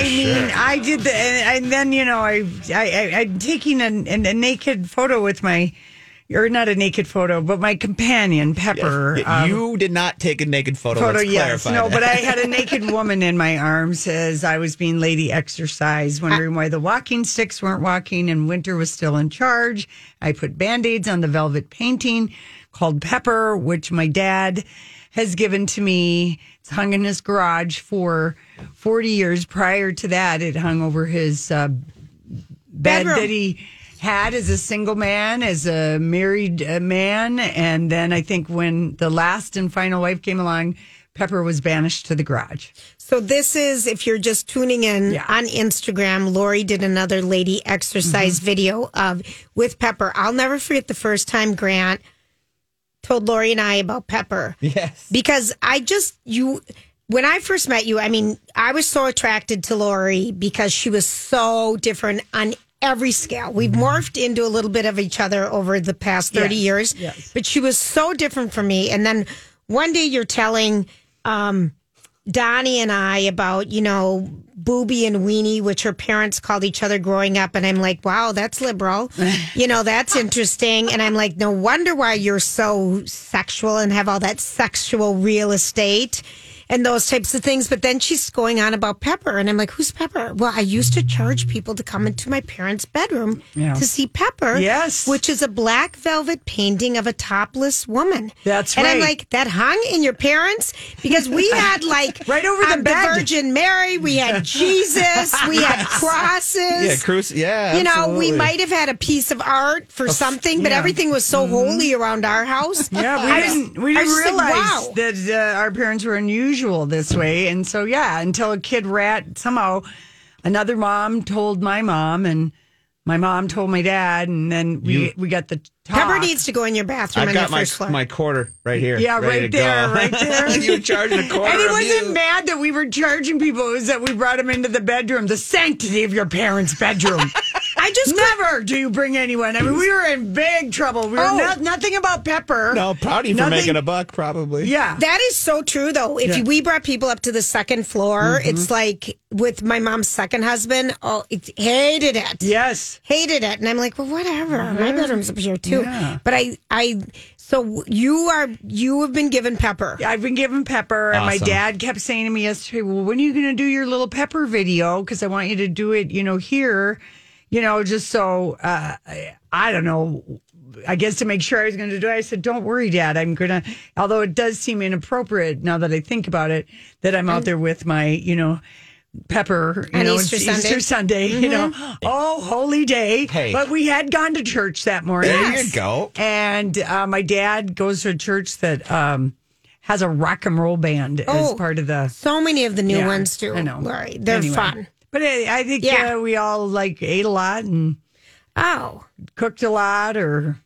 I mean, I did the, and, and then you know, I, I, I I'm taking a, a naked photo with my, or not a naked photo, but my companion Pepper. Yeah, um, you did not take a naked photo. photo, Let's yes, clarify no, that. but I had a naked woman in my arms as I was being lady exercise, wondering why the walking sticks weren't walking and Winter was still in charge. I put band aids on the velvet painting called Pepper, which my dad has given to me. It's hung in his garage for 40 years. Prior to that, it hung over his uh, bed Bedroom. that he had as a single man, as a married uh, man. And then I think when the last and final wife came along, Pepper was banished to the garage. So this is if you're just tuning in Yeah. on Instagram, Lori did another lady exercise Mm-hmm. video of with Pepper. I'll never forget the first time Grant told Lori and I about Pepper. Yes. Because I just you when I first met you, I mean, I was so attracted to Lori because she was so different on every scale. We've morphed into a little bit of each other over the past 30 Yes, years. yes. But she was so different from me. And then one day you're telling um Donnie and I about, you know, Booby and Weenie, which her parents called each other growing up. And I'm like, wow, that's liberal. you know, that's interesting. And I'm like, no wonder why you're so sexual and have all that sexual real estate and those types of things. But then she's going on about Pepper. And I'm like, who's Pepper? Well, I used to charge people to come into my parents' bedroom Yeah. to see Pepper. Yes. Which is a black velvet painting of a topless woman. That's right. and I'm like, that hung in your parents? Because we had like Right over the um, bed. Virgin Mary, we had Jesus, we had crosses. Yeah, Cruise. Yeah. you know, we might have had a piece of art for something, but yeah. everything was so holy around our house. Mm-hmm. Yeah, we I didn't we didn't was just like, realize wow. that uh, our parents were unusual this way, and so yeah, until a kid rat somehow another mom told my mom, and my mom told my dad, and then we You- we got the talk. Pepper needs to go in your bathroom I've on your got my first floor. my quarter right here. Yeah, ready right to there, go. right there. you were charging a quarter. And he of wasn't you. mad that we were charging people. It was that we brought him into the bedroom, the sanctity of your parents' bedroom. I just Never do you bring anyone. I mean, we were in big trouble. We were Oh. no- nothing about Pepper. No, proud of you for Nothing- making a buck, probably. Yeah. That is so true, though. If Yeah. we brought people up to the second floor, Mm-hmm. it's like with my mom's second husband. Oh, it, hated it. yes. hated it, and I'm like, well, whatever. My bedroom's up here too. Yeah. But I, I, so you are you have been given Pepper. I've been given pepper, and my Awesome. dad kept saying to me yesterday, "Well, when are you going to do your little pepper video? Because I want you to do it, you know, here, you know, just so uh, I, I don't know." I guess to make sure I was going to do it, I said, "Don't worry, Dad. I'm gonna." Although it does seem inappropriate now that I think about it, that I'm out there with my, you know, pepper, you On know, Easter it's Sunday. Easter Sunday, you know, oh holy day. Hey. But we had gone to church that morning. There you go. And uh, my dad goes to a church that um, has a rock and roll band as Oh. part of the. So many of the new Yeah, ones do. I know. Lori. They're Anyway. fun. But I, I think Yeah. uh, we all like ate a lot and Oh, cooked a lot or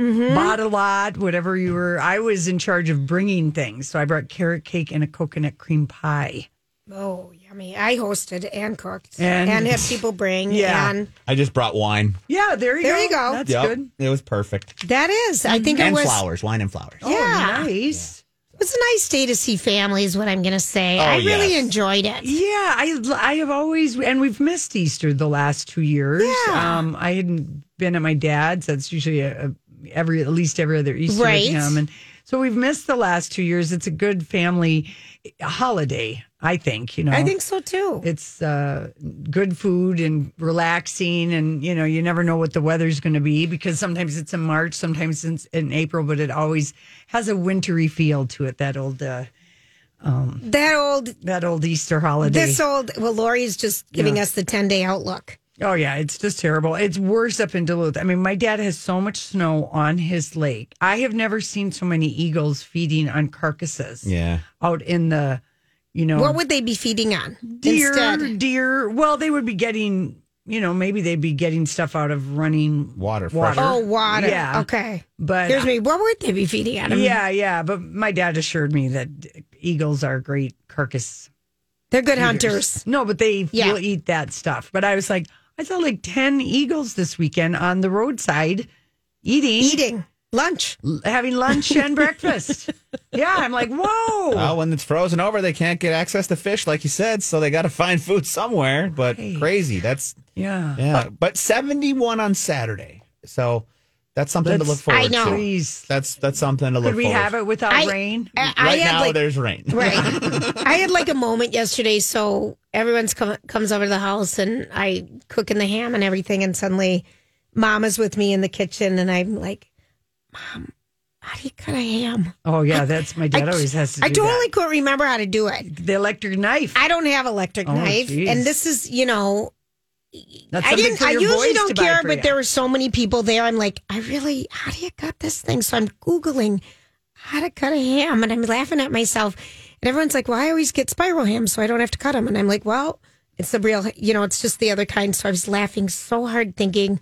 Mm-hmm. bought a lot, whatever you were. I was in charge of bringing things, so I brought carrot cake and a coconut cream pie. oh, yummy! I hosted and cooked And- and, had people bring. Yeah. and I just brought wine. Yeah, there you There go. you go. That's Yep. good. It was perfect. that is. I think it And was. flowers, wine and flowers. Yeah. Oh, nice. It was a nice day to see family. Is what I'm going to say. Oh, I really yes. enjoyed it. Yeah, I I have always and we've missed Easter the last two years. Yeah. Um, I hadn't been at my dad's. That's usually a, a every at least every other Easter Right. with him, and so we've missed the last two years. It's a good family holiday, I think. You know, I think so too. it's uh, good food and relaxing, and you know, you never know what the weather's going to be because sometimes it's in March, sometimes it's in April, but it always has a wintry feel to it. That old uh, that old, that old Easter holiday. this old. Well, Lori's just giving us the ten day outlook. Oh yeah, it's just terrible. It's worse up in Duluth. I mean, my dad has so much snow on his lake. I have never seen so many eagles feeding on carcasses. Yeah. out in the, you know, What would they be feeding on deer, instead? deer. Well, they would be getting, you know, maybe they'd be getting stuff out of running Water, Water. Oh, water. Yeah. Okay. But Here's me. What would they be feeding on? yeah, yeah. But my dad assured me that eagles are great carcass. They're good eaters. hunters. No, but they Yeah. will eat that stuff. But I was like, I saw like ten eagles this weekend on the roadside eating, Eating lunch. having lunch and breakfast. Yeah, I'm like, whoa. Well, when it's frozen over, they can't get access to fish, like you said, so they got to find food somewhere. But crazy. That's yeah. yeah. But seventy-one on Saturday, so that's something to Let's- look forward I know. to. Please. That's that's something to look Could we forward. have it without I- rain? I, I Right had now, like there's rain. Right. I had like a moment yesterday. So everyone's come, comes over to the house and I cook in the ham and everything. And suddenly mama's with me in the kitchen. And I'm like, Mom, how do you cut a ham? Oh yeah, that's my dad I, always has to. Do I totally that. couldn't remember how to do it. the electric knife. I don't have electric Oh, knife. geez. And this is, you know, I didn't. I usually don't care, but you. there were so many people there. I'm like, I really, how do you cut this thing? So I'm googling how to cut a ham, and I'm laughing at myself. And everyone's like, "Well, I always get spiral ham, so I don't have to cut them." And I'm like, "Well, it's the real, you know, it's just the other kind." So I was laughing so hard, thinking,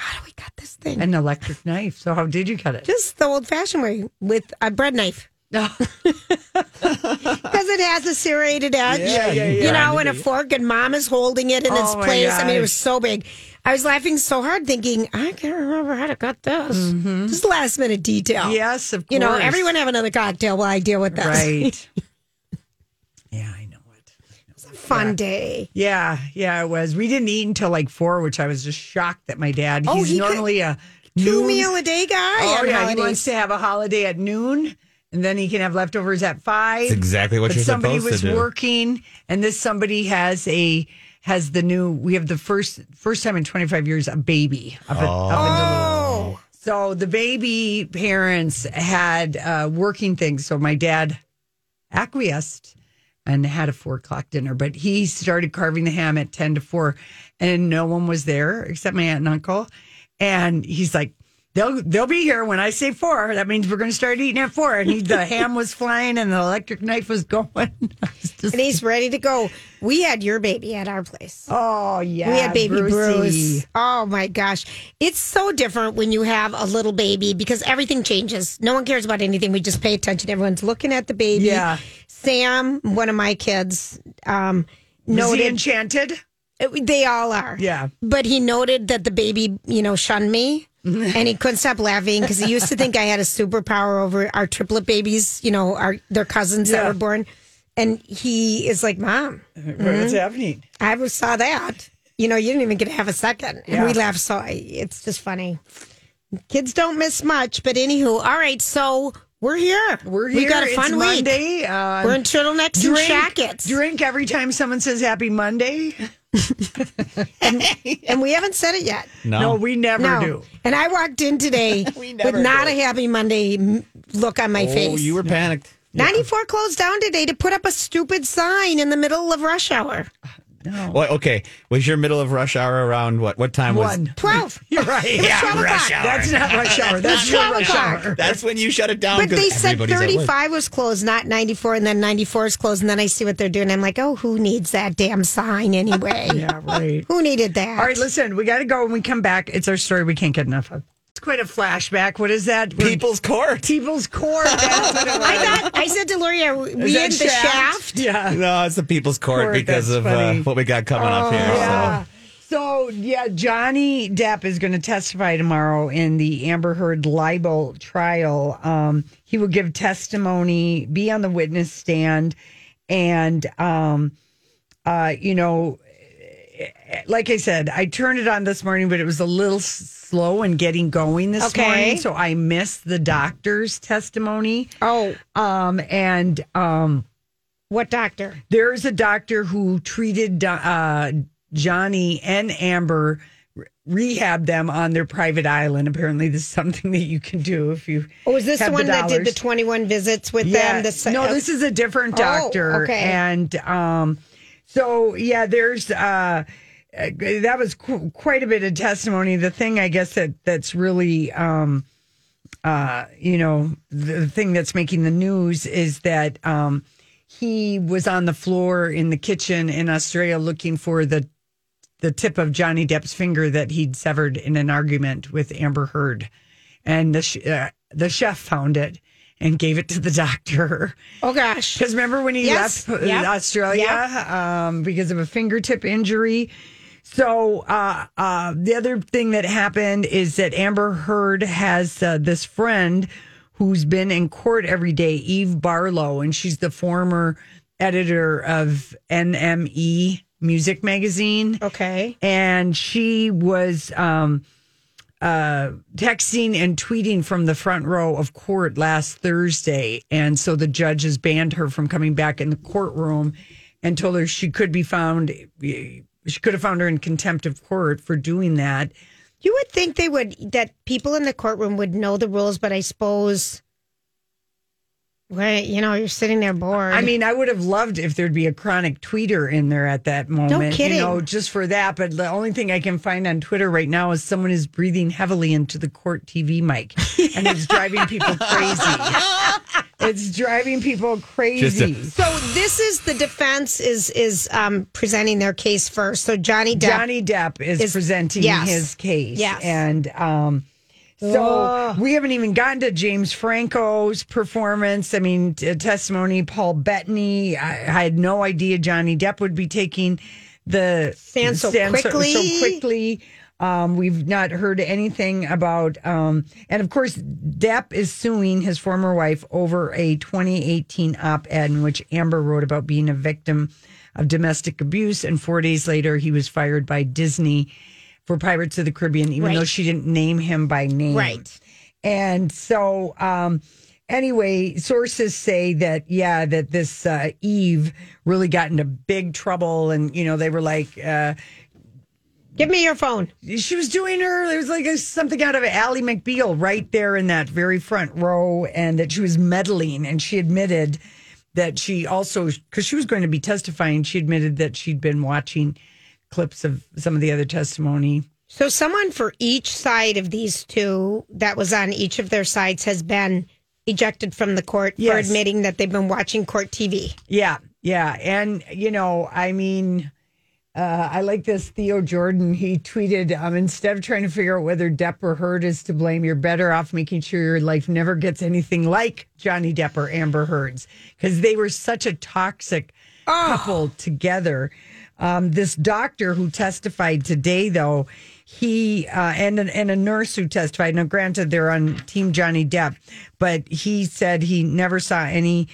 "How do we cut this thing?" an electric knife. So how did you cut it? just the old-fashioned way with a bread knife. No. Because it has a serrated edge, Yeah, yeah, you know, and a fork, and mom is holding it in its Oh, my place. I mean, it was so big. I was laughing so hard, thinking, I can't remember how to cut this. Just last minute detail. Mm-hmm. Yes, of course. You know, everyone have another cocktail while I deal with this. Right. yeah, I know it. Fun day. Yeah, yeah, it was. We didn't eat until like four, which I was just shocked that my dad. Oh, he's he could- normally a Two noon- meal a day guy. Oh on yeah, he wants to have a holiday at noon, and then he can have leftovers at five. That's exactly what but you're somebody supposed was to do. working, and this somebody has a has the new. We have the first first time in twenty five years a baby up, at, up in Duluth. Oh, So the baby parents had uh, working things. So my dad acquiesced and had a four o'clock dinner, but he started carving the ham at 10 to four and no one was there except my aunt and uncle. And he's like, They'll they'll be here when I say four. That means we're going to start eating at four. And he, the ham was flying, and the electric knife was going. Was just- and he's ready to go. We had your baby at our place. oh yeah, we had baby Brucey. Bruce. Oh my gosh. It's so different when you have a little baby because everything changes. No one cares about anything. We just pay attention. Everyone's looking at the baby. Yeah. Sam, one of my kids, um, noted enchanted? they all are. Yeah. But he noted that the baby, you know, shunned me. And he couldn't stop laughing because he used to think I had a superpower over our triplet babies, you know, our their cousins that Yeah. were born. And he is like, Mom, What's mm-hmm. happening? I ever saw that. You know, you didn't even get to have a second. And Yeah. we laughed so it's just funny. Kids don't miss much, but anywho, all right, so we're here. We're here. We got a fun it's week. Monday. Uh, We're in turtlenecks and jackets. Drink every time someone says Happy Monday. And we haven't said it yet. No, No, we never No. do. And I walked in today with not do. a happy Monday look on my face. Oh, face. you were panicked. 94 closed down today to put up a stupid sign in the middle of rush hour. Well, okay. Was your middle of rush hour around what? What time was? One. 12. You're right. It was 12 o'clock. That's not rush hour. That's your 12 rush o'clock. hour. That's when you shut it down. But they said everybody's at work. 35 was closed, not 94, and then 94 is closed. And then I see what they're doing. I'm like, oh, who needs that damn sign anyway? Yeah, right. Who needed that? All right, listen, we got to go when we come back. It's our story we can't get enough of. It's quite a flashback. What is that? We're- People's Court. People's Court. That's what it was. I thought, I said to Lori, are we Is in that the shaft? Yeah. No, it's the People's Court, Court, because that's of uh, funny. what we got coming up here. Yeah. So. So yeah, Johnny Depp is going to testify tomorrow in the Amber Heard libel trial. Um, he will give testimony, be on the witness stand, and um, uh, you know, like I said, I turned it on this morning, but it was a little slow in getting going this Okay. morning, so I missed the doctor's testimony. Oh, Um, and um, what doctor? there's a doctor who treated uh, Johnny and Amber re- rehab them on their private island. Apparently, this is something that you can do if you. Oh, is this the one that did the 21 visits with Yeah. them? The, no, this is a different Oh, doctor. okay. And um, so, yeah, there's uh, uh, that was qu- quite a bit of testimony. The thing, I guess, that that's really, um, uh, you know, the thing that's making the news is that um, he was on the floor in the kitchen in Australia looking for the the tip of Johnny Depp's finger that he'd severed in an argument with Amber Heard, and the sh- uh, the chef found it and gave it to the doctor. oh gosh. Because remember when he Yes. left uh, Yep. Australia um, because of a fingertip injury? So uh, uh, the other thing that happened is that Amber Heard has uh, this friend who's been in court every day, Eve Barlow, and she's the former editor of NME Music Magazine Okay. and she was um, uh, texting and tweeting from the front row of court last Thursday, and so the judges banned her from coming back in the courtroom and told her she could be found. She could have found her in contempt of court for doing that. You would think they would, that people in the courtroom would know the rules, but I suppose, well, you know, you're sitting there bored. I mean, I would have loved if there'd be a chronic tweeter in there at that moment. kidding. You know, just for that. But the only thing I can find on Twitter right now is someone is breathing heavily into the court TV mic, and it's driving people crazy. it's driving people crazy. A- so this is the defense is is um, presenting their case first. So Johnny Depp. Johnny Depp is, is- presenting yes. his case. Yes. And um, so we haven't even gotten to James Franco's performance. I mean, t- testimony, Paul Bettany. I, I had no idea Johnny Depp would be taking the Stand so quickly. So, quickly. Um, we've not heard anything about, um, and of course, Depp is suing his former wife over a 2018 op ed in which Amber wrote about being a victim of domestic abuse. And four days later, he was fired by Disney for Pirates of the Caribbean, even Right. though she didn't name him by name. Right. And so, um, anyway, sources say that, yeah, that this uh, Eve really got into big trouble. And, you know, they were like, uh, Give me your phone. she was doing her, it was like a, something out of Ally McBeal right there in that very front row, and that she was meddling. And she admitted that she also, because she was going to be testifying, she admitted that she'd been watching clips of some of the other testimony. So someone for each side of these two that was on each of their sides has been ejected from the court for admitting that they've been watching court TV. Yeah, yeah. And, you know, I mean, uh, I like this Theo Jordan. He tweeted, um, instead of trying to figure out whether Depp or Heard is to blame, you're better off making sure your life never gets anything like Johnny Depp or Amber Heard's because they were such a toxic couple together. Um, this doctor who testified today, though, he uh, and and a nurse who testified. Now, granted, they're on Team Johnny Depp, but he said he never saw any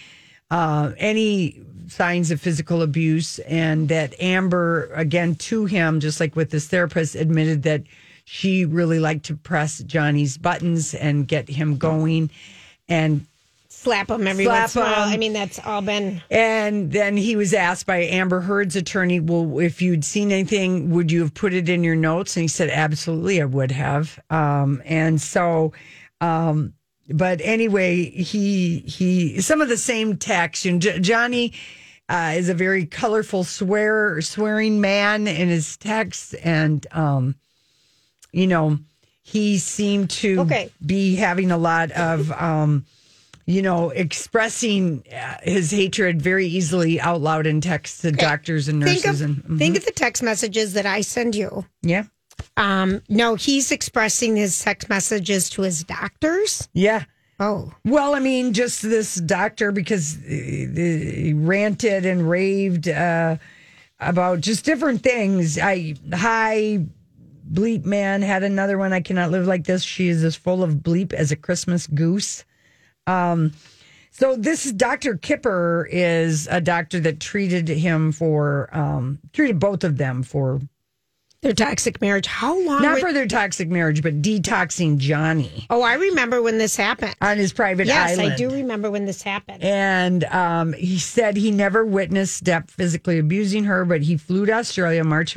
uh, any signs of physical abuse, and that Amber, again, to him, just like with this therapist, admitted that she really liked to press Johnny's buttons and get him going, and Slap them every Slap once in a while. I mean, that's all been. and then he was asked by Amber Heard's attorney, "Well, if you'd seen anything, would you have put it in your notes?" And he said, "Absolutely, I would have." Um, and so, um, but anyway, he he some of the same text. And J- Johnny uh, is a very colorful swear swearing man in his texts, and um, you know, he seemed to Okay. be having a lot of. Um, you know, expressing uh, his hatred very easily out loud in text to doctors and Think nurses. of, and mhm. think of the text messages that I send you. yeah, Um, no, he's expressing his text messages to his doctors. yeah. Oh, Well, I mean, just this doctor because uh, he ranted and raved uh, about just different things. I hi bleep man had another one. I cannot live like this. She is as full of bleep as a Christmas goose. Um, so this Dr. Kipper is a doctor that treated him for um, treated both of them for Their toxic marriage. How long? Not for their toxic marriage, but detoxing Johnny oh, I remember when this happened. on his private Yes, island. Yes, I do remember when this happened. And um, he said he never witnessed Depp physically abusing her, but he flew to Australia March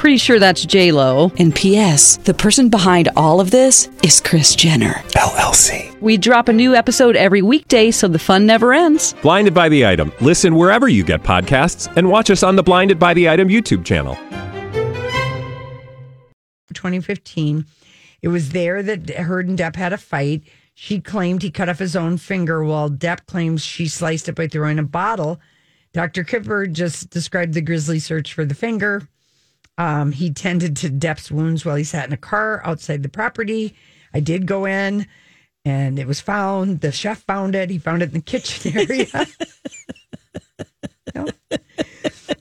Pretty sure that's J Lo. And P.S. The person behind all of this is Kris Jenner. LLC. We drop a new episode every weekday, so the fun never ends. Blinded by the item. Listen wherever you get podcasts, and watch us on the Blinded by the Item YouTube channel. 2015. It was there that Heard and Depp had a fight. She claimed he cut off his own finger, while Depp claims she sliced it by throwing a bottle. Dr. Kipper just described the grisly search for the finger. Um, he tended to Depp's wounds while he sat in a car outside the property. I did go in and it was found. The chef found it. He found it in the kitchen area. No.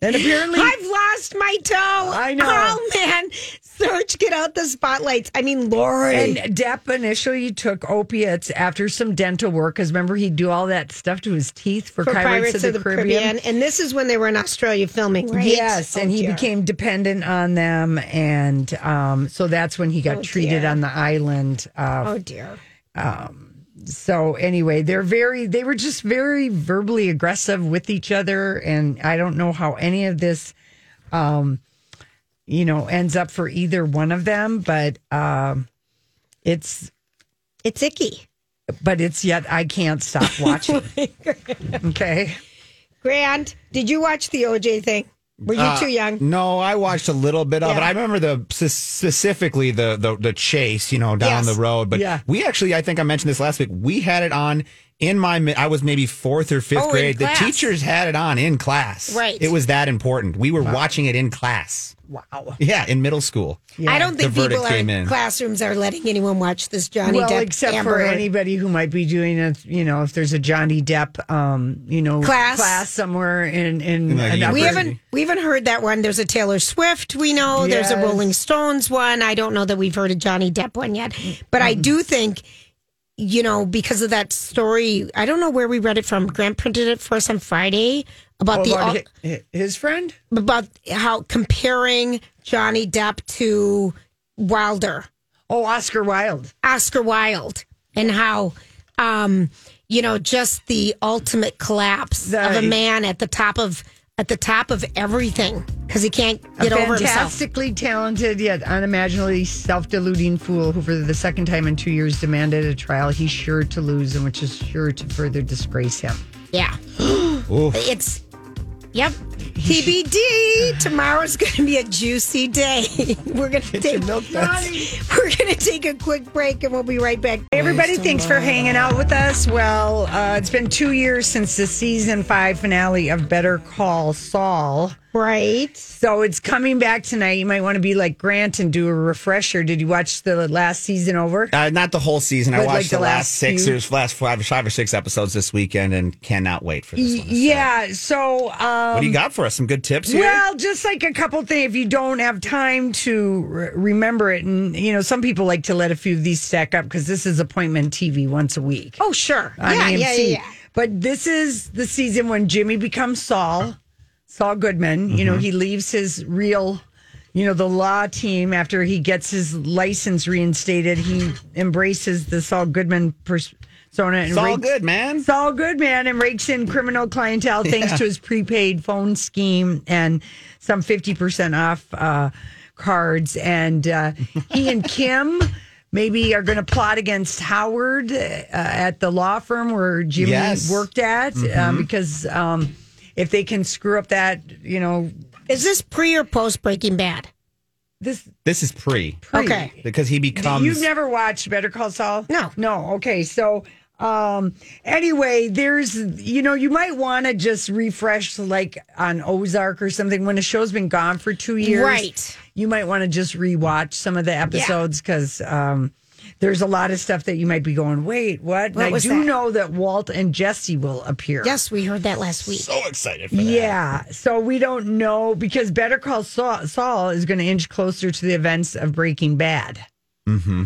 And apparently, I've lost my toe. I know. Oh man, Search, get out the spotlights. I mean, Lori. And Depp initially took opiates after some dental work because remember he'd do all that stuff to his teeth for, for Pirates, of the, Caribbean. and this is when they were in Australia filming, right? Yes, and Oh, he dear. became dependent on them, and um, so that's when he got Oh, treated dear. on the island. Uh, Oh dear. So anyway, they're very they were just very verbally aggressive with each other, and I don't know how any of this, um, you know, ends up for either one of them, but um, it's It's icky. but it's yet I can't stop watching. okay. Grant, did you watch the OJ thing? Were you Uh, too young? No, I watched a little bit of it. I remember the specifically the, the the chase, you know, down Yes. the road. But Yeah. we actually, I think I mentioned this last week. We had it on in my. I was maybe fourth or fifth Oh, grade. The teachers had it on in class. Right. It was that important. We were watching it in class. Wow. Yeah, in middle school. I don't think The people are in. classrooms are letting anyone watch this Johnny well, Depp except Amber for Heard. anybody who might be doing it, you know, if there's a Johnny Depp, um, you know, Class. class somewhere in in Like an you- upper- We haven't we haven't heard that one. There's a Taylor Swift we know. There's a Rolling Stones one. I don't know that we've heard a Johnny Depp one yet. But I do think, you know, because of that story, I don't know where we read it from. Grant printed it for us on Friday about Oh, the about hi- his friend. about how comparing Johnny Depp to Wilder. Oh, Oscar Wilde. Oscar Wilde and how um you know just the ultimate collapse The- of a man at the top of at the top of everything because he can't get a over himself. fantastically talented yet unimaginably self-deluding fool who, for the second time in two years, demanded a trial he's sure to lose and which is sure to further disgrace him. Yeah. it's yep. TBD. Tomorrow's going to be a juicy day. We're going to take milk. we're going to take a quick break and we'll be right back. Hey, everybody, thanks for hanging out with us. Well, uh, it's been two years since the season five finale of Better Call Saul. Right. So it's coming back tonight. You might want to be like Grant and do a refresher. Did you watch the last season over? Uh, not the whole season. I But, like, watched the the, last last six few? or last five, five or six episodes this weekend and cannot wait for this one. Yeah. So, um, What do you got for us? Some good tips here? Well, just like a couple things, if you don't have time to re- remember it, and you know, some people like to let a few of these stack up because this is appointment TV once a week. Oh, sure. on yeah, AMC. yeah, yeah, yeah. But this is the season when Jimmy becomes Saul, Saul Goodman. You know, Mm-hmm. he leaves his real, you know, the law team after he gets his license reinstated. He embraces the Saul Goodman persona. And It's all rakes- good, man. Saul Goodman and rakes in criminal clientele thanks to his prepaid phone scheme and some 50% off uh, cards. And uh, he and Kim maybe are going to plot against Howard uh, at the law firm where Jimmy Yes. worked at um, because um, if they can screw up that, you know, Is this pre or post Breaking Bad? This This is pre Okay. because he becomes. You've never watched Better Call Saul? No. No. Okay. So, um, anyway, there's, you know, you might want to just refresh like on Ozark or something when a show's been gone for two years. Right. You might want to just rewatch some of the episodes because, um, there's a lot of stuff that you might be going, wait, what? What I do that? know that Walt and Jesse will appear. Yes, we heard that last week. so excited for that. Yeah. So we don't know because Better Call Saul, Saul is going to inch closer to the events of Breaking Bad. Mm-hmm.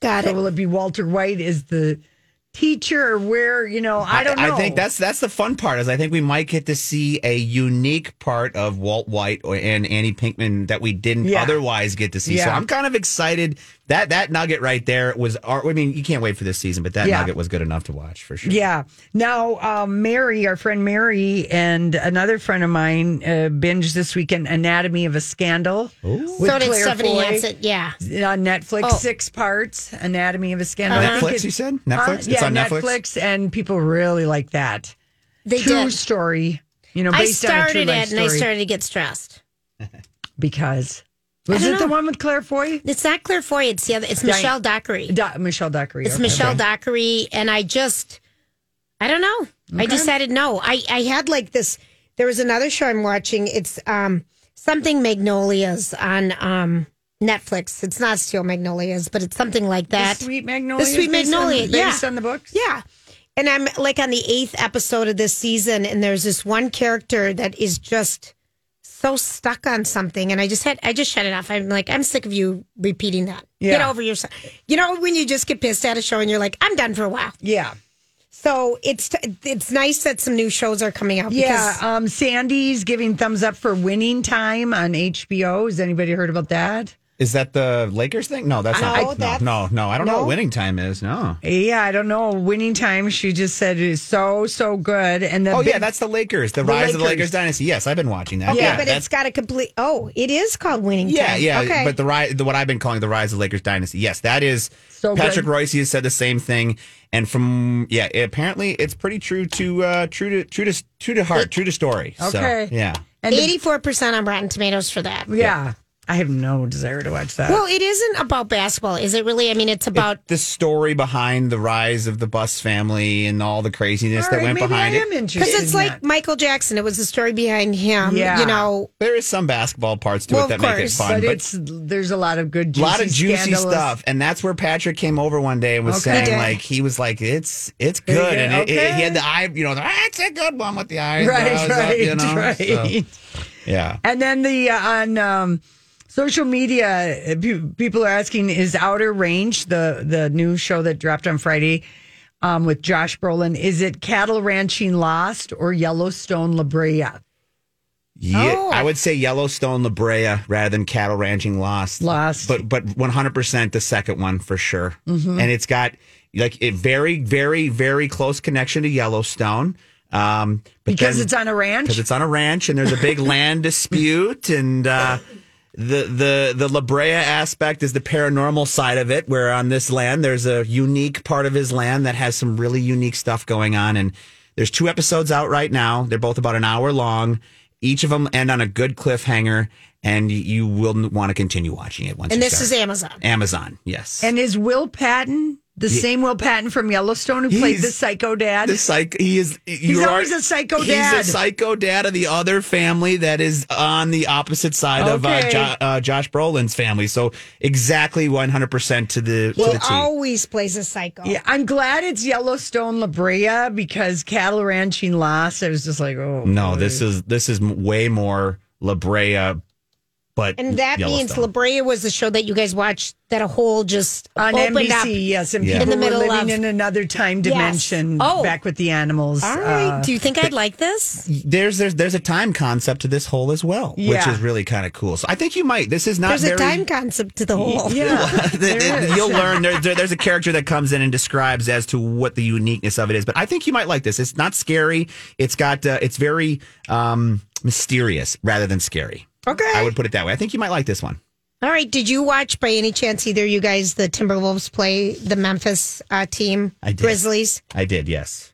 Got So it. will it be Walter White is the teacher where, you know, I don't know. I think that's that's the fun part. Is I think we might get to see a unique part of Walt White or, and Annie Pinkman that we didn't Yeah. otherwise get to see. So I'm kind of excited. That that nugget right there was. I mean, you can't wait for this season, but that Yeah. nugget was good enough to watch for sure. Yeah. Now, um, Mary, our friend Mary, and another friend of mine uh, binged this weekend Anatomy of a Scandal. with so did Claire Stephanie Foy Hansen. Yeah. On Netflix, Oh. six parts, Anatomy of a Scandal. I think Netflix, you said? Huh? Netflix? It's yeah, on Netflix? Netflix, and people really like that. They True did. story, you know, I based on a true started life it and I started to get stressed. because was it the one with Claire Foy? It's not Claire Foy. It's the other. It's Diane- Michelle Dockery. Do- Michelle Dockery. It's okay. Michelle Dockery, and I just, I don't know. I decided no. I I had like this. There was another show I'm watching. It's um something Magnolias on um Netflix. It's not Steel Magnolias, but it's something like that. The Sweet Magnolia. The Sweet Magnolia, yeah. Based on the books. Yeah. And I'm like on the eighth episode of this season, and there's this one character that is just so stuck on something, and I just had I just shut it off. I'm like, I'm sick of you repeating that. Get over yourself. You know when you just get pissed at a show and you're like, I'm done for a while. Yeah. So it's it's nice that some new shows are coming out. Yeah, um, Sandy's giving thumbs up for Winning Time on HBO. Has anybody heard about that? Is that the Lakers thing? No, that's No, not. no, that's- no, no. I don't know what winning time is. No. Yeah, I don't know. Winning Time, she just said it is so so good. And the Oh yeah, that's the Lakers. The, The rise of the Lakers. Lakers dynasty. Yes, I've been watching that. okay, yeah, but it's got a complete. Oh, it is called Winning Yeah, Time. yeah. Okay, But the rise, the, what I've been calling the rise of the Lakers dynasty. Yes, that is. So Patrick good. Royce has said the same thing, and from yeah, apparently it's pretty true to uh, true to true to true to heart, true to story. Okay. So, yeah. and eighty four percent on Rotten Tomatoes for that. yeah. I have no desire to watch that. Well, it isn't about basketball, is it? Really? I mean, it's about the story behind the rise of the Buss family and all the craziness All that right, went maybe behind I it. am interested because it's in like that. Michael Jackson. It was the story behind him. Yeah. You know, There is some basketball parts to Well, it that of make it fun, but, but, it's there's a lot of good, a juicy, lot of juicy stuff, and that's where Patrick came over one day and was Okay. saying like he was like it's it's good, good, and it, it- okay. he had the eye, you know, the, ah, it's a good one with the eyes, Right, right, you know, right. So, yeah. And then the uh, on um, social media, uh, people are asking: Is Outer Range the the new show that dropped on Friday um, with Josh Brolin? Is it Cattle Ranching Lost or Yellowstone La Brea? Yeah, Oh. I would say Yellowstone La Brea rather than Cattle Ranching Lost. Lost. but but one hundred percent the second one for sure. Mm-hmm. And it's got like a very very very close connection to Yellowstone. Um, Because then- it's on a ranch. because it's on a ranch and there's a big land dispute and uh, the the the La Brea aspect is the paranormal side of it. Where on this land there's a unique part of his land that has some really unique stuff going on. And there's two episodes out right now. They're both about an hour long. Each of them end on a good cliffhanger, and you- you will want to continue watching it once. and you this start. is Amazon. Amazon. Yes, and is Will Patton the same Will Patton from Yellowstone who played He's- the psycho dad? the psych he is He's you always a psycho dad. he's a psycho dad of the other family that is on the opposite side of uh, Okay. jo- uh, Josh Brolin's family. So exactly 100% to the He to the T. always plays a psycho. yeah, I'm glad it's Yellowstone La Brea because Cattle Ranching Lost. I was just like, oh no, boy. this is this is way more La Brea but And that means Yellowstone. La Brea was the show that you guys watched that a whole just on opened NBC, up. yes, and Yeah. people In the middle were living of- in another time Yes. dimension Oh. back with the animals. All right. Uh, Do you think I'd like this? there's there's there's a time concept to this whole as well, which is really kind of cool. So I think you might. This is not There's very a time concept to the whole. yeah, The- there you'll learn there, there- there's a character that comes in and describes as to what the uniqueness of it is but i think you might like this it's not scary it's got uh, it's very um mysterious rather than scary Okay. i would put it that way i think you might like this one All right. Did you watch by any chance either you guys the Timberwolves play the Memphis uh, team I did. Grizzlies? i did yes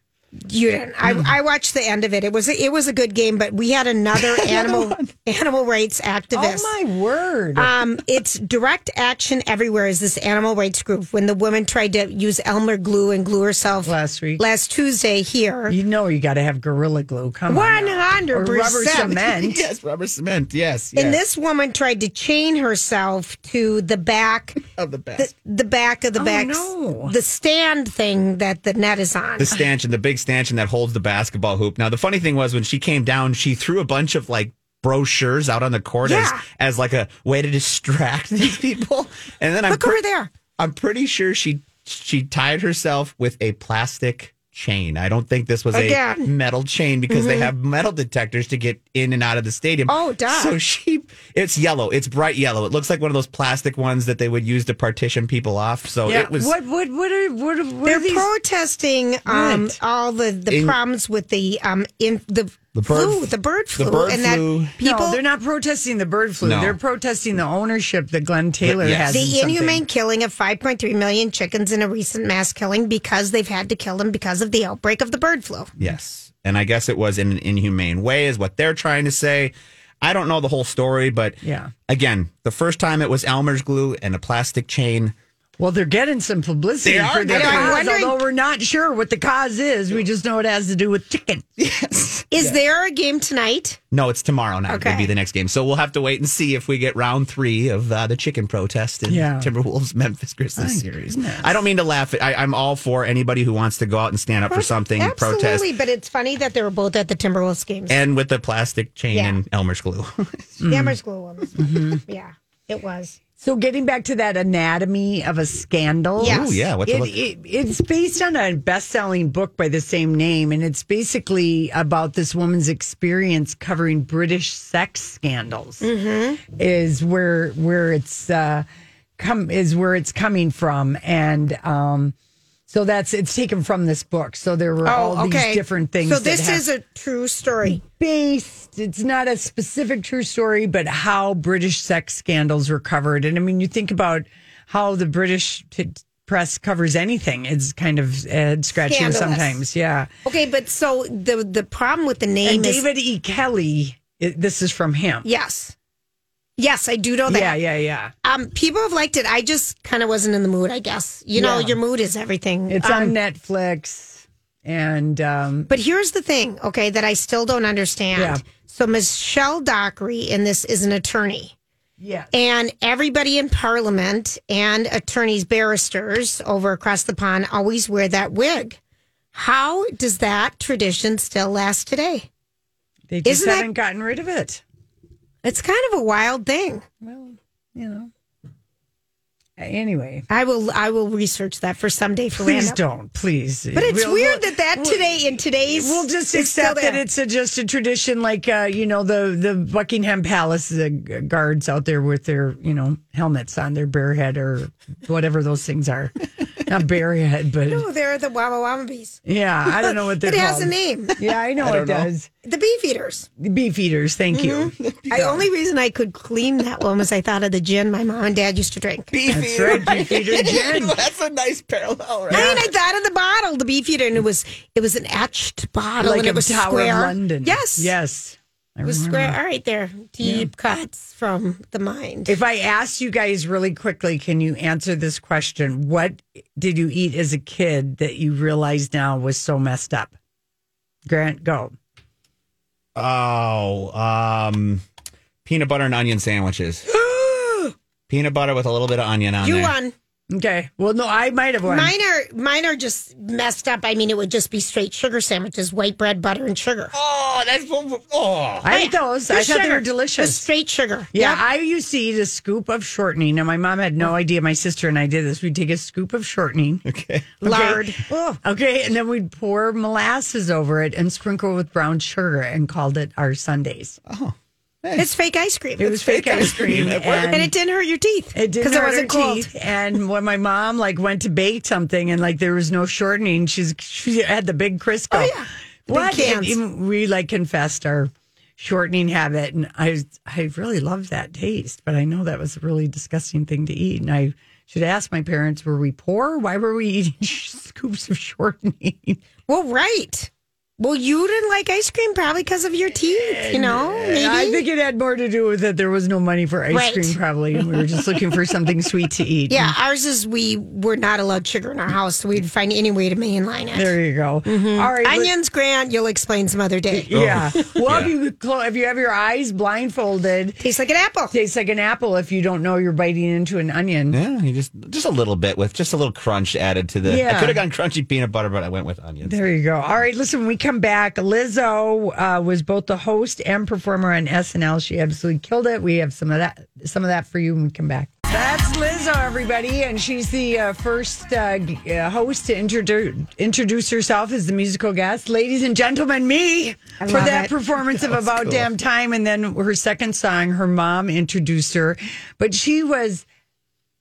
You didn't. I, I watched the end of it. It was a, it was a good game, but we had another animal animal rights activist. Oh my word! Um, it's direct action everywhere. Is this animal rights group? When the woman tried to use Elmer glue and glue herself last week, last Tuesday here, you know you got to have gorilla glue. Come one on, hundred rubber percent. cement. yes, rubber cement. Yes, And this woman tried to chain herself to the back of the back, the, the back of the Oh, back, no. the stand thing that the net is on. the stanchion, the big stanchion that holds the basketball hoop. Now, the funny thing was when she came down, she threw a bunch of like brochures out on the court Yeah. as, as like a way to distract these people. And then I'm Look over there. I'm pretty sure she she tied herself with a plastic chain. I don't think this was Again. Mm-hmm. a metal chain because they have metal detectors to get in and out of the stadium. Oh, duh. So she it's yellow. It's bright yellow. It looks like one of those plastic ones that they would use to partition people off. So Yeah. it was what what what are what, are- what They're are these? protesting um, What? all the, the In- problems with the um in the, The bird- flu, the bird flu, the bird and flu. that people no, they're not protesting the bird flu. No. They're protesting the ownership that Glen Taylor yes. has. the something. inhumane killing of 5.3 million chickens in a recent mass killing because they've had to kill them because of the outbreak of the bird flu. Yes. And I guess it was in an inhumane way, is what they're trying to say. I don't know the whole story, but Yeah. again, the first time it was Elmer's glue and a plastic chain. Well, they're getting some publicity They are for their getting- I'm cause, wondering- although we're not sure what the cause is. We just know it has to do with chicken. Yes. Is there a game tonight? No, it's tomorrow night. Okay. Will be the next game. So we'll have to wait and see if we get round three of uh, the chicken protest in Yeah. Timberwolves Memphis Grizzlies series. goodness. I don't mean to laugh. I, I'm all for anybody who wants to go out and stand up for something, Absolutely, protest, but it's funny that they were both at the Timberwolves games. and with the plastic chain Yeah. and Elmer's glue. The Elmer's glue one. was- Yeah, it was. So, getting back to that anatomy of a scandal. Yes. Ooh, yeah. What's it, It, it, it's based on a best-selling book by the same name, and it's basically about this woman's experience covering British sex scandals. Is where where it's uh, come is where it's coming from, and um, so that's it's taken from this book. So there were all oh, these different things. So this is a true story. based. It's not a specific true story, but how British sex scandals were covered. And I mean, you think about how the British t- press covers anything. It's kind of uh, head scratching sometimes. Yeah. Okay, but so the the problem with the name And is David E. Kelley. It, this is from him. yes, yes, I do know that. Yeah, yeah, yeah. Um, people have liked it. I just kind of wasn't in the mood. I guess you know Yeah. your mood is everything. It's Um, on Netflix, and um, But here's the thing, okay, that I still don't understand. Yeah. So Michelle Dockery in this is an attorney. yeah, And everybody in Parliament and attorneys, barristers over across the pond always wear that wig. How does that tradition still last today? they just Isn't that- haven't gotten rid of it. It's kind of a wild thing. Well, you know. Anyway, I will I will research that for someday for please don't, please. But it's We'll- weird that that today in today's We'll just accept that it's a, just a tradition, like uh, you know the the Buckingham Palace g- guards out there with their you know helmets on their bare head or whatever those things are. Not bare head, but No, they're the Wama bees. yeah, I don't know what they're It has called. a name. Yeah, I know it does. The beef eaters. Beef eaters, thank you. Mm-hmm. The only reason I could clean that one was I thought of the gin my mom and dad used to drink. That's right, beef eater gin. That's a nice parallel, right? I mean, I thought of the bottle, the beef eater, and it was it was an etched bottle, Like and a it was Tower square. of London. Yes, yes. I it was square. All right, there, deep cuts from the mind. If I ask you guys really quickly, can you answer this question? What did you eat as a kid that you realize now was so messed up? Grant, go. Oh, um, peanut butter and onion sandwiches. peanut butter with a little bit of onion on it. you there. won. Okay. Well, no, I might have one. Mine are mine are just messed up. I mean, it would just be straight sugar sandwiches, white bread, butter, and sugar. Oh, that's oh. I ate those. I Just thought they sugar. were Just delicious. straight sugar. Yeah, Yep. I used to eat a scoop of shortening. Now, my mom had no idea. My sister and I did this. We'd take a scoop of shortening. Okay. lard. Oh, Okay, and then we'd pour molasses over it and sprinkle with brown sugar and called it our Sundays. Oh. It's fake ice cream. It was fake ice cream. And- and it didn't hurt your teeth It didn't because it hurt wasn't her cold. teeth. And when my mom like went to bake something and like there was no shortening, she's she had the big Crisco. Oh, yeah. Big what? cans. And- and we like confessed our shortening habit, and I I really loved that taste, but I know that was a really disgusting thing to eat, and I should ask my parents: Were we poor? Why were we eating scoops of shortening? Well, right. Well, you didn't like ice cream probably because of your teeth, you know? Uh, maybe. I think it had more to do with that there was no money for ice Right. cream, probably. And we were just looking for something sweet to eat. yeah, ours is we were not allowed sugar in our house, so we'd find any way to mainline it. There you go. Mm-hmm. All right. let- Onions, Grant, you'll explain some other day. Yeah. Oh. Well, if you clo- if you have your eyes blindfolded, Tastes like an apple. tastes like an apple. If you don't know you're biting into an onion. Yeah, you just just a little bit with just a little crunch added to the. Yeah. I could have gone crunchy peanut butter, but I went with onions. There you go. All right, listen, when we come back. Lizzo uh, was both the host and performer on SNL. She absolutely killed it. We have some of that, some of that for you when we come back. That's Lizzo, everybody, and she's the uh, first uh, uh, host to introduce introduce herself as the musical guest. Ladies and gentlemen, me for that it. performance of About Damn Time, and then her second song, her mom introduced her, but she was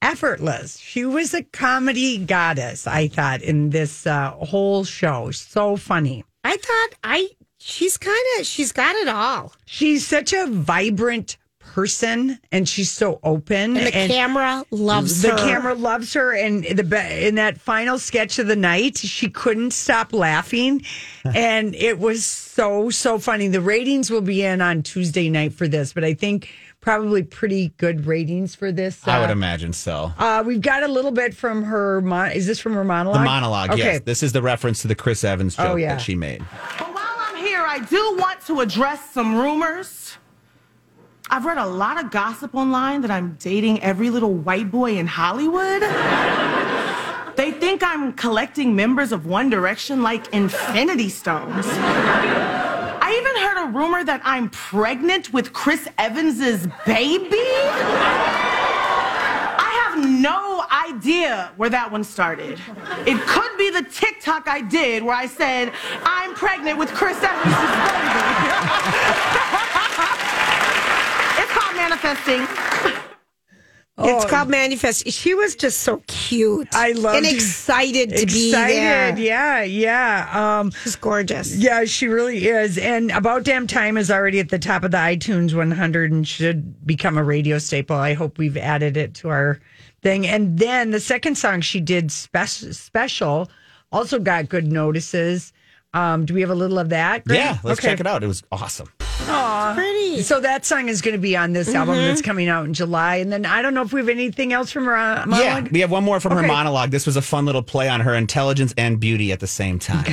effortless. She was a comedy goddess, I thought, in this uh, whole show. So funny. I thought I she's kind of she's got it all. She's such a vibrant person, and she's so open. And the camera loves the her. camera loves her, and the in that final sketch of the night, she couldn't stop laughing, and it was so so funny. The ratings will be in on Tuesday night for this, but I think probably pretty good ratings for this. I would uh, imagine so. Uh, we've got a little bit from her. Mon- is this from her monologue? The monologue, Okay. yes. This is the reference to the Chris Evans joke Oh, yeah. that she made. But while I'm here, I do want to address some rumors. I've read a lot of gossip online that I'm dating every little white boy in Hollywood. they think I'm collecting members of One Direction like Infinity Stones. Even heard a rumor that I'm pregnant with Chris Evans's baby. I have no idea where that one started. It could be the TikTok I did where I said, I'm pregnant with Chris Evans' baby. it's called manifesting. It's called Manifest. She was just so cute. I loved and excited to be there. Excited, yeah, yeah. Um, She's gorgeous. Yeah, she really is. And About Damn Time is already at the top of the iTunes 100 and should become a radio staple. I hope we've added it to our thing. And then the second song she did, Spe- Special, also got good notices. Um, do we have a little of that? Greg? Yeah, let's Okay. check it out. It was awesome. Pretty. So that song is going to be on this album Mm-hmm. that's coming out in July. And then I don't know if we have anything else from her uh, Yeah, monologue. we have one more from her monologue. This was a fun little play on her intelligence and beauty at the same time.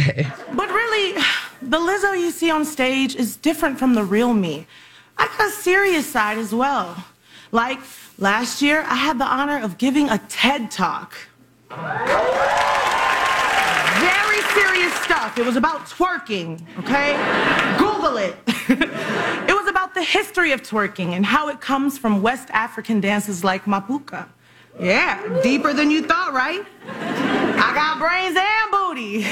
But really, the Lizzo you see on stage is different from the real me. I got a serious side as well. Like last year, I had the honor of giving a TED talk. Very serious stuff. It was about twerking, okay? Google it. it was about the history of twerking and how it comes from West African dances like Mapouka. Yeah, deeper than you thought, right? I got brains and booty.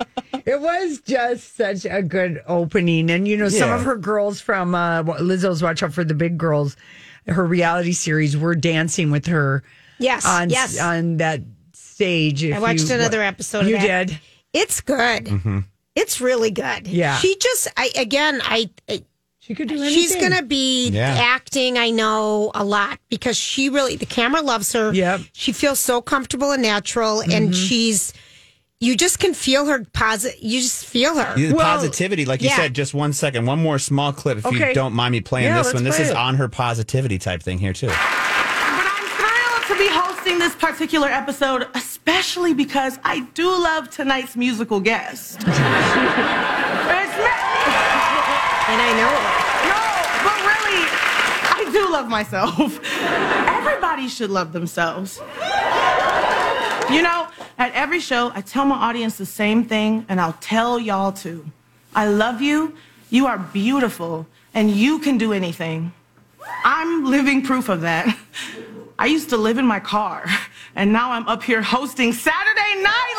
It was just such a good opening. And, you know, some of her girls from uh, Lizzo's Watch Out for the Big Girls, her reality series, were dancing with her Yes, on, yes. on that stage. I watched you- another episode. You of that. did? It's good. It's really good. Yeah. She just, I again, I. I She could do anything. She's gonna be Yeah. acting, I know, a lot because she really the camera loves her. Yep. She feels so comfortable and natural, and mm-hmm. she's you just can feel her positive. You just feel her. The Well, positivity, like you yeah. said, just one second. One more small clip, if Okay. you don't mind me playing Yeah, this let's one. This is it. on her positivity type thing here, too. But I'm thrilled to be hosting this particular episode, especially because I do love tonight's musical guest. it's me. and I know it. No, but really, I do love myself. Everybody should love themselves. You know, at every show, I tell my audience the same thing, and I'll tell y'all too. I love you, you are beautiful, and you can do anything. I'm living proof of that. I used to live in my car, and now I'm up here hosting Saturday Night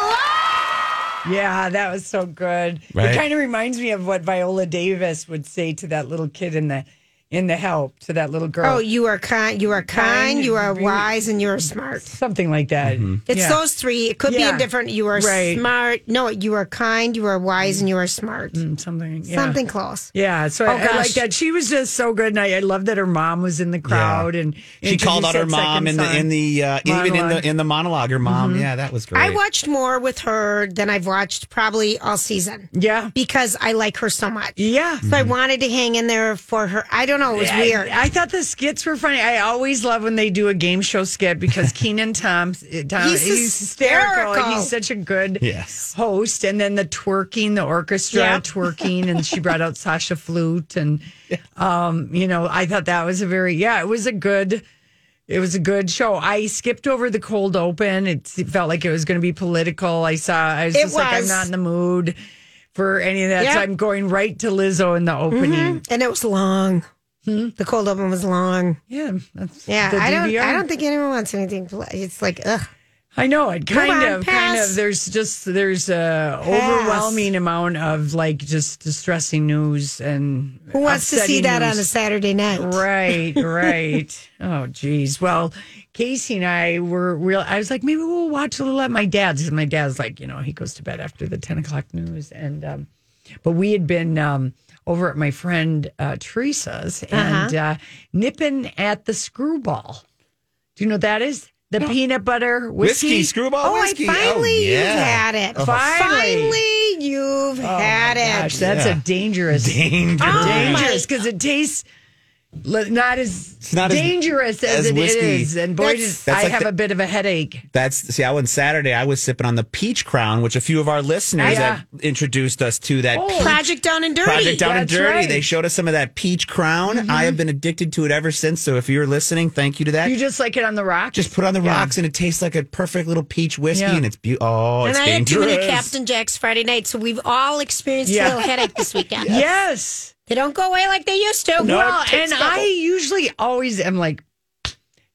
Live! Yeah, that was so good. It kind of reminds me of what Viola Davis would say to that little kid in the in the help to that little girl. Oh, you are kind. You are kind. Kind, you are really- wise, and you are smart. something like that. Mm-hmm. It's Yeah. those three. It could be Yeah. in different. You are Right. smart. No, you are kind. You are wise, and you are smart. Mm, something. Yeah. Something close. Yeah, so Oh, I, I like that. She was just so good, and I, I love that her mom was in the crowd, and She called out her mom in the in the uh, even in the in the monologue. Her mom, mm-hmm. yeah, that was great. I watched more with her than I've watched probably all season. Yeah, because I like her so much. Yeah, so I mm-hmm. wanted to hang in there for her. I don't know. It was I- weird. I, thought the skits were funny. I always love when they do a game show skit because Kenan Tom, Tom He's he's, hysterical. hysterical. He's such a good Yes. host. And then the twerking, the orchestra Yeah. twerking, and she brought out Sasha Flute, and um, you know, I thought that was a very yeah, it was a good. It was a good show. I skipped over the cold open. It felt like it was going to be political. I saw. I was It just like, I'm was. not in the mood for any of that. Yeah. So I'm going right to Lizzo in the opening. Mhm. And it was long. The cold open was long. Yeah, that's Yeah, I don't. I don't think anyone wants anything. It's like ugh. I know it kind on, of, kind of. There's just there's a Pass. overwhelming amount of like just distressing news and Who wants to see that news. on a Saturday night? Right, right. oh, geez. Well, Casey and I were real. I was like, maybe we'll watch a little at my dad's. And my dad's like, you know, he goes to bed after the ten o'clock news, and um, but we had been um, over at my friend uh, Teresa's and uh, nipping at the screwball. Do you know what that is? The peanut butter whiskey, Whiskey, screwball Oh, whiskey. I finally oh, you've yeah. had it. Oh, Finally, you've Oh, had my it. Gosh, that's Yeah. a dangerous, Dangerous. Oh, dangerous because it tastes li- not as not as- dangerous as, as it whiskey. is. And boy, That's- did That's I like have the- a bit of a headache. That's see. I went Saturday. I was sipping on the peach crown, which a few of our listeners Yeah. have introduced us to. That oh, peach Project Down and Dirty. Project Down and Dirty. right. They showed us some of that peach crown. Mm-hmm. I have been addicted to it ever since. So if you're listening, thank you to that. You just like it on the rocks. just put it on the Yeah. rocks, and it tastes like a perfect little peach whiskey, Yeah. and it's beautiful. Oh, and it's I had too many Captain Jacks Friday night, so we've all experienced Yeah. a little headache this weekend. Yes. They don't go away like they used to. well, It's and. I usually always am like,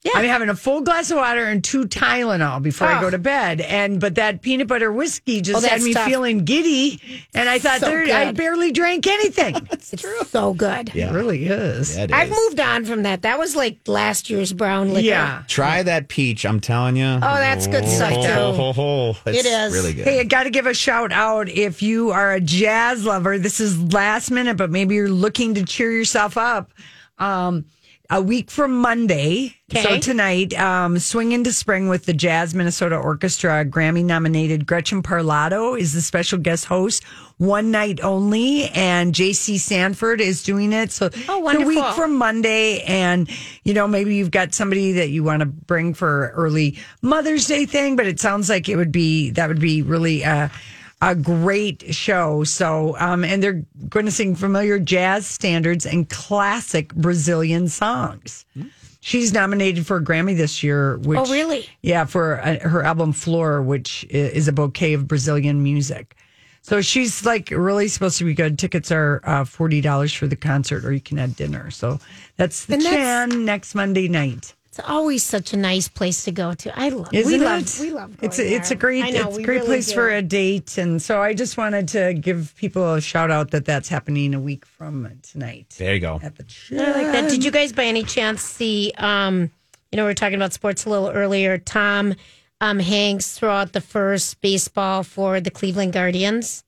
Yeah. I'm having a full glass of water and two Tylenol before I Oh. go to bed. And but that peanut butter whiskey just Oh, had me tough. feeling giddy, and I thought So there, I barely drank anything. it's so good. It really is. Yeah, it I've is. moved on from that. That was like last year's brown liquor. Yeah. Try that peach. I'm telling you. Oh, that's good stuff, too. ho, ho. It's It is. really good. Hey, I got to give a shout out if you are a jazz lover. This is last minute, but maybe you're looking to cheer yourself up. Um, a week from Monday, so tonight, um, Swing into Spring with the Jazz Minnesota Orchestra, Grammy nominated Gretchen Parlato is the special guest host, one night only, and JC Sanford is doing it. So Oh, it's a week from Monday, and you know maybe you've got somebody that you want to bring for early Mother's Day thing, but it sounds like it would be that would be really uh, a great show. So, um, and they're going to sing familiar jazz standards and classic Brazilian songs. She's nominated for a Grammy this year. Which, Oh, really? Yeah, for uh, her album Flor, which is a bouquet of Brazilian music. So she's like really supposed to be good. Tickets are uh, forty dollars for the concert, or you can add dinner. So that's the And that's- next Monday night. It's always such a nice place to go to. I love. Isn't we it? love. We love. It's going a, it's a great I know, it's a great really place do. for a date, and so I just wanted to give people a shout out that that's happening a week from tonight There you go. at the I like that. Did you guys by any chance see? Um, you know, we were talking about sports a little earlier. Tom um, Hanks throw out the first baseball for the Cleveland Guardians.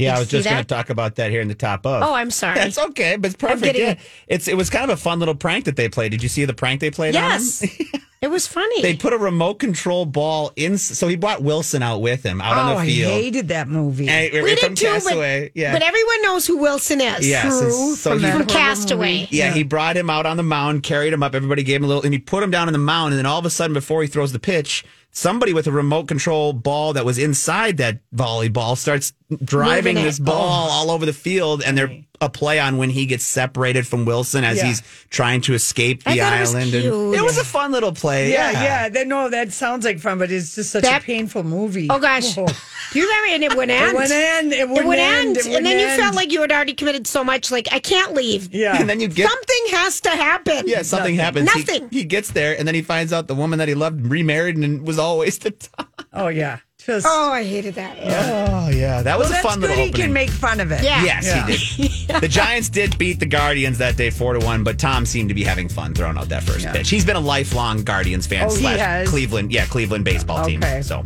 Yeah, Did I was just going to talk about that here in the top of. Oh, I'm sorry. That's okay, but it's perfect. getting Yeah. it. It's it was kind of a fun little prank that they played. Did you see the prank they played? on him? Yes, it was funny. They put a remote control ball in. So he brought Wilson out with him out Oh, on the field. I hated that movie. And- we from did too, Castaway. but, yeah. but everyone knows who Wilson is. Yes, True, so from he- from Castaway. movie. Yeah, he brought him out on the mound, carried him up. Everybody gave him a little, and he put him down on the mound. And then all of a sudden, before he throws the pitch, somebody with a remote control ball that was inside that volleyball starts driving this ball oh. all over the field. And they're a play on when he gets separated from Wilson as Yeah. he's trying to escape I the thought it was island. And it was a fun little play. yeah, Yeah, yeah. That, no, that sounds like fun, but it's just such That- a painful movie. Oh gosh, Oh. do you remember? And it would end. It would end. It would, It would end. end, It would and then you felt like you had already committed so much. Like I can't leave. yeah. And then you get Something has to happen. Yeah, something happens. He- Nothing. He, gets there, and then he finds out the woman that he loved remarried and was always the top. oh yeah. Just Oh, I hated that. Oh yeah, that was well, a that's fun good. little He can make fun of it. Yeah. Yes, he did. The Giants did beat the Guardians that day, four to one. But Tom seemed to be having fun throwing out that first Yeah. pitch. He's been a lifelong Guardians fan. Oh, he slash has? Cleveland, yeah, Cleveland baseball team. Okay. So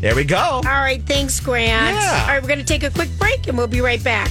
there we go. All right, thanks, Grant. Yeah. All right, we're going to take a quick break and we'll be right back.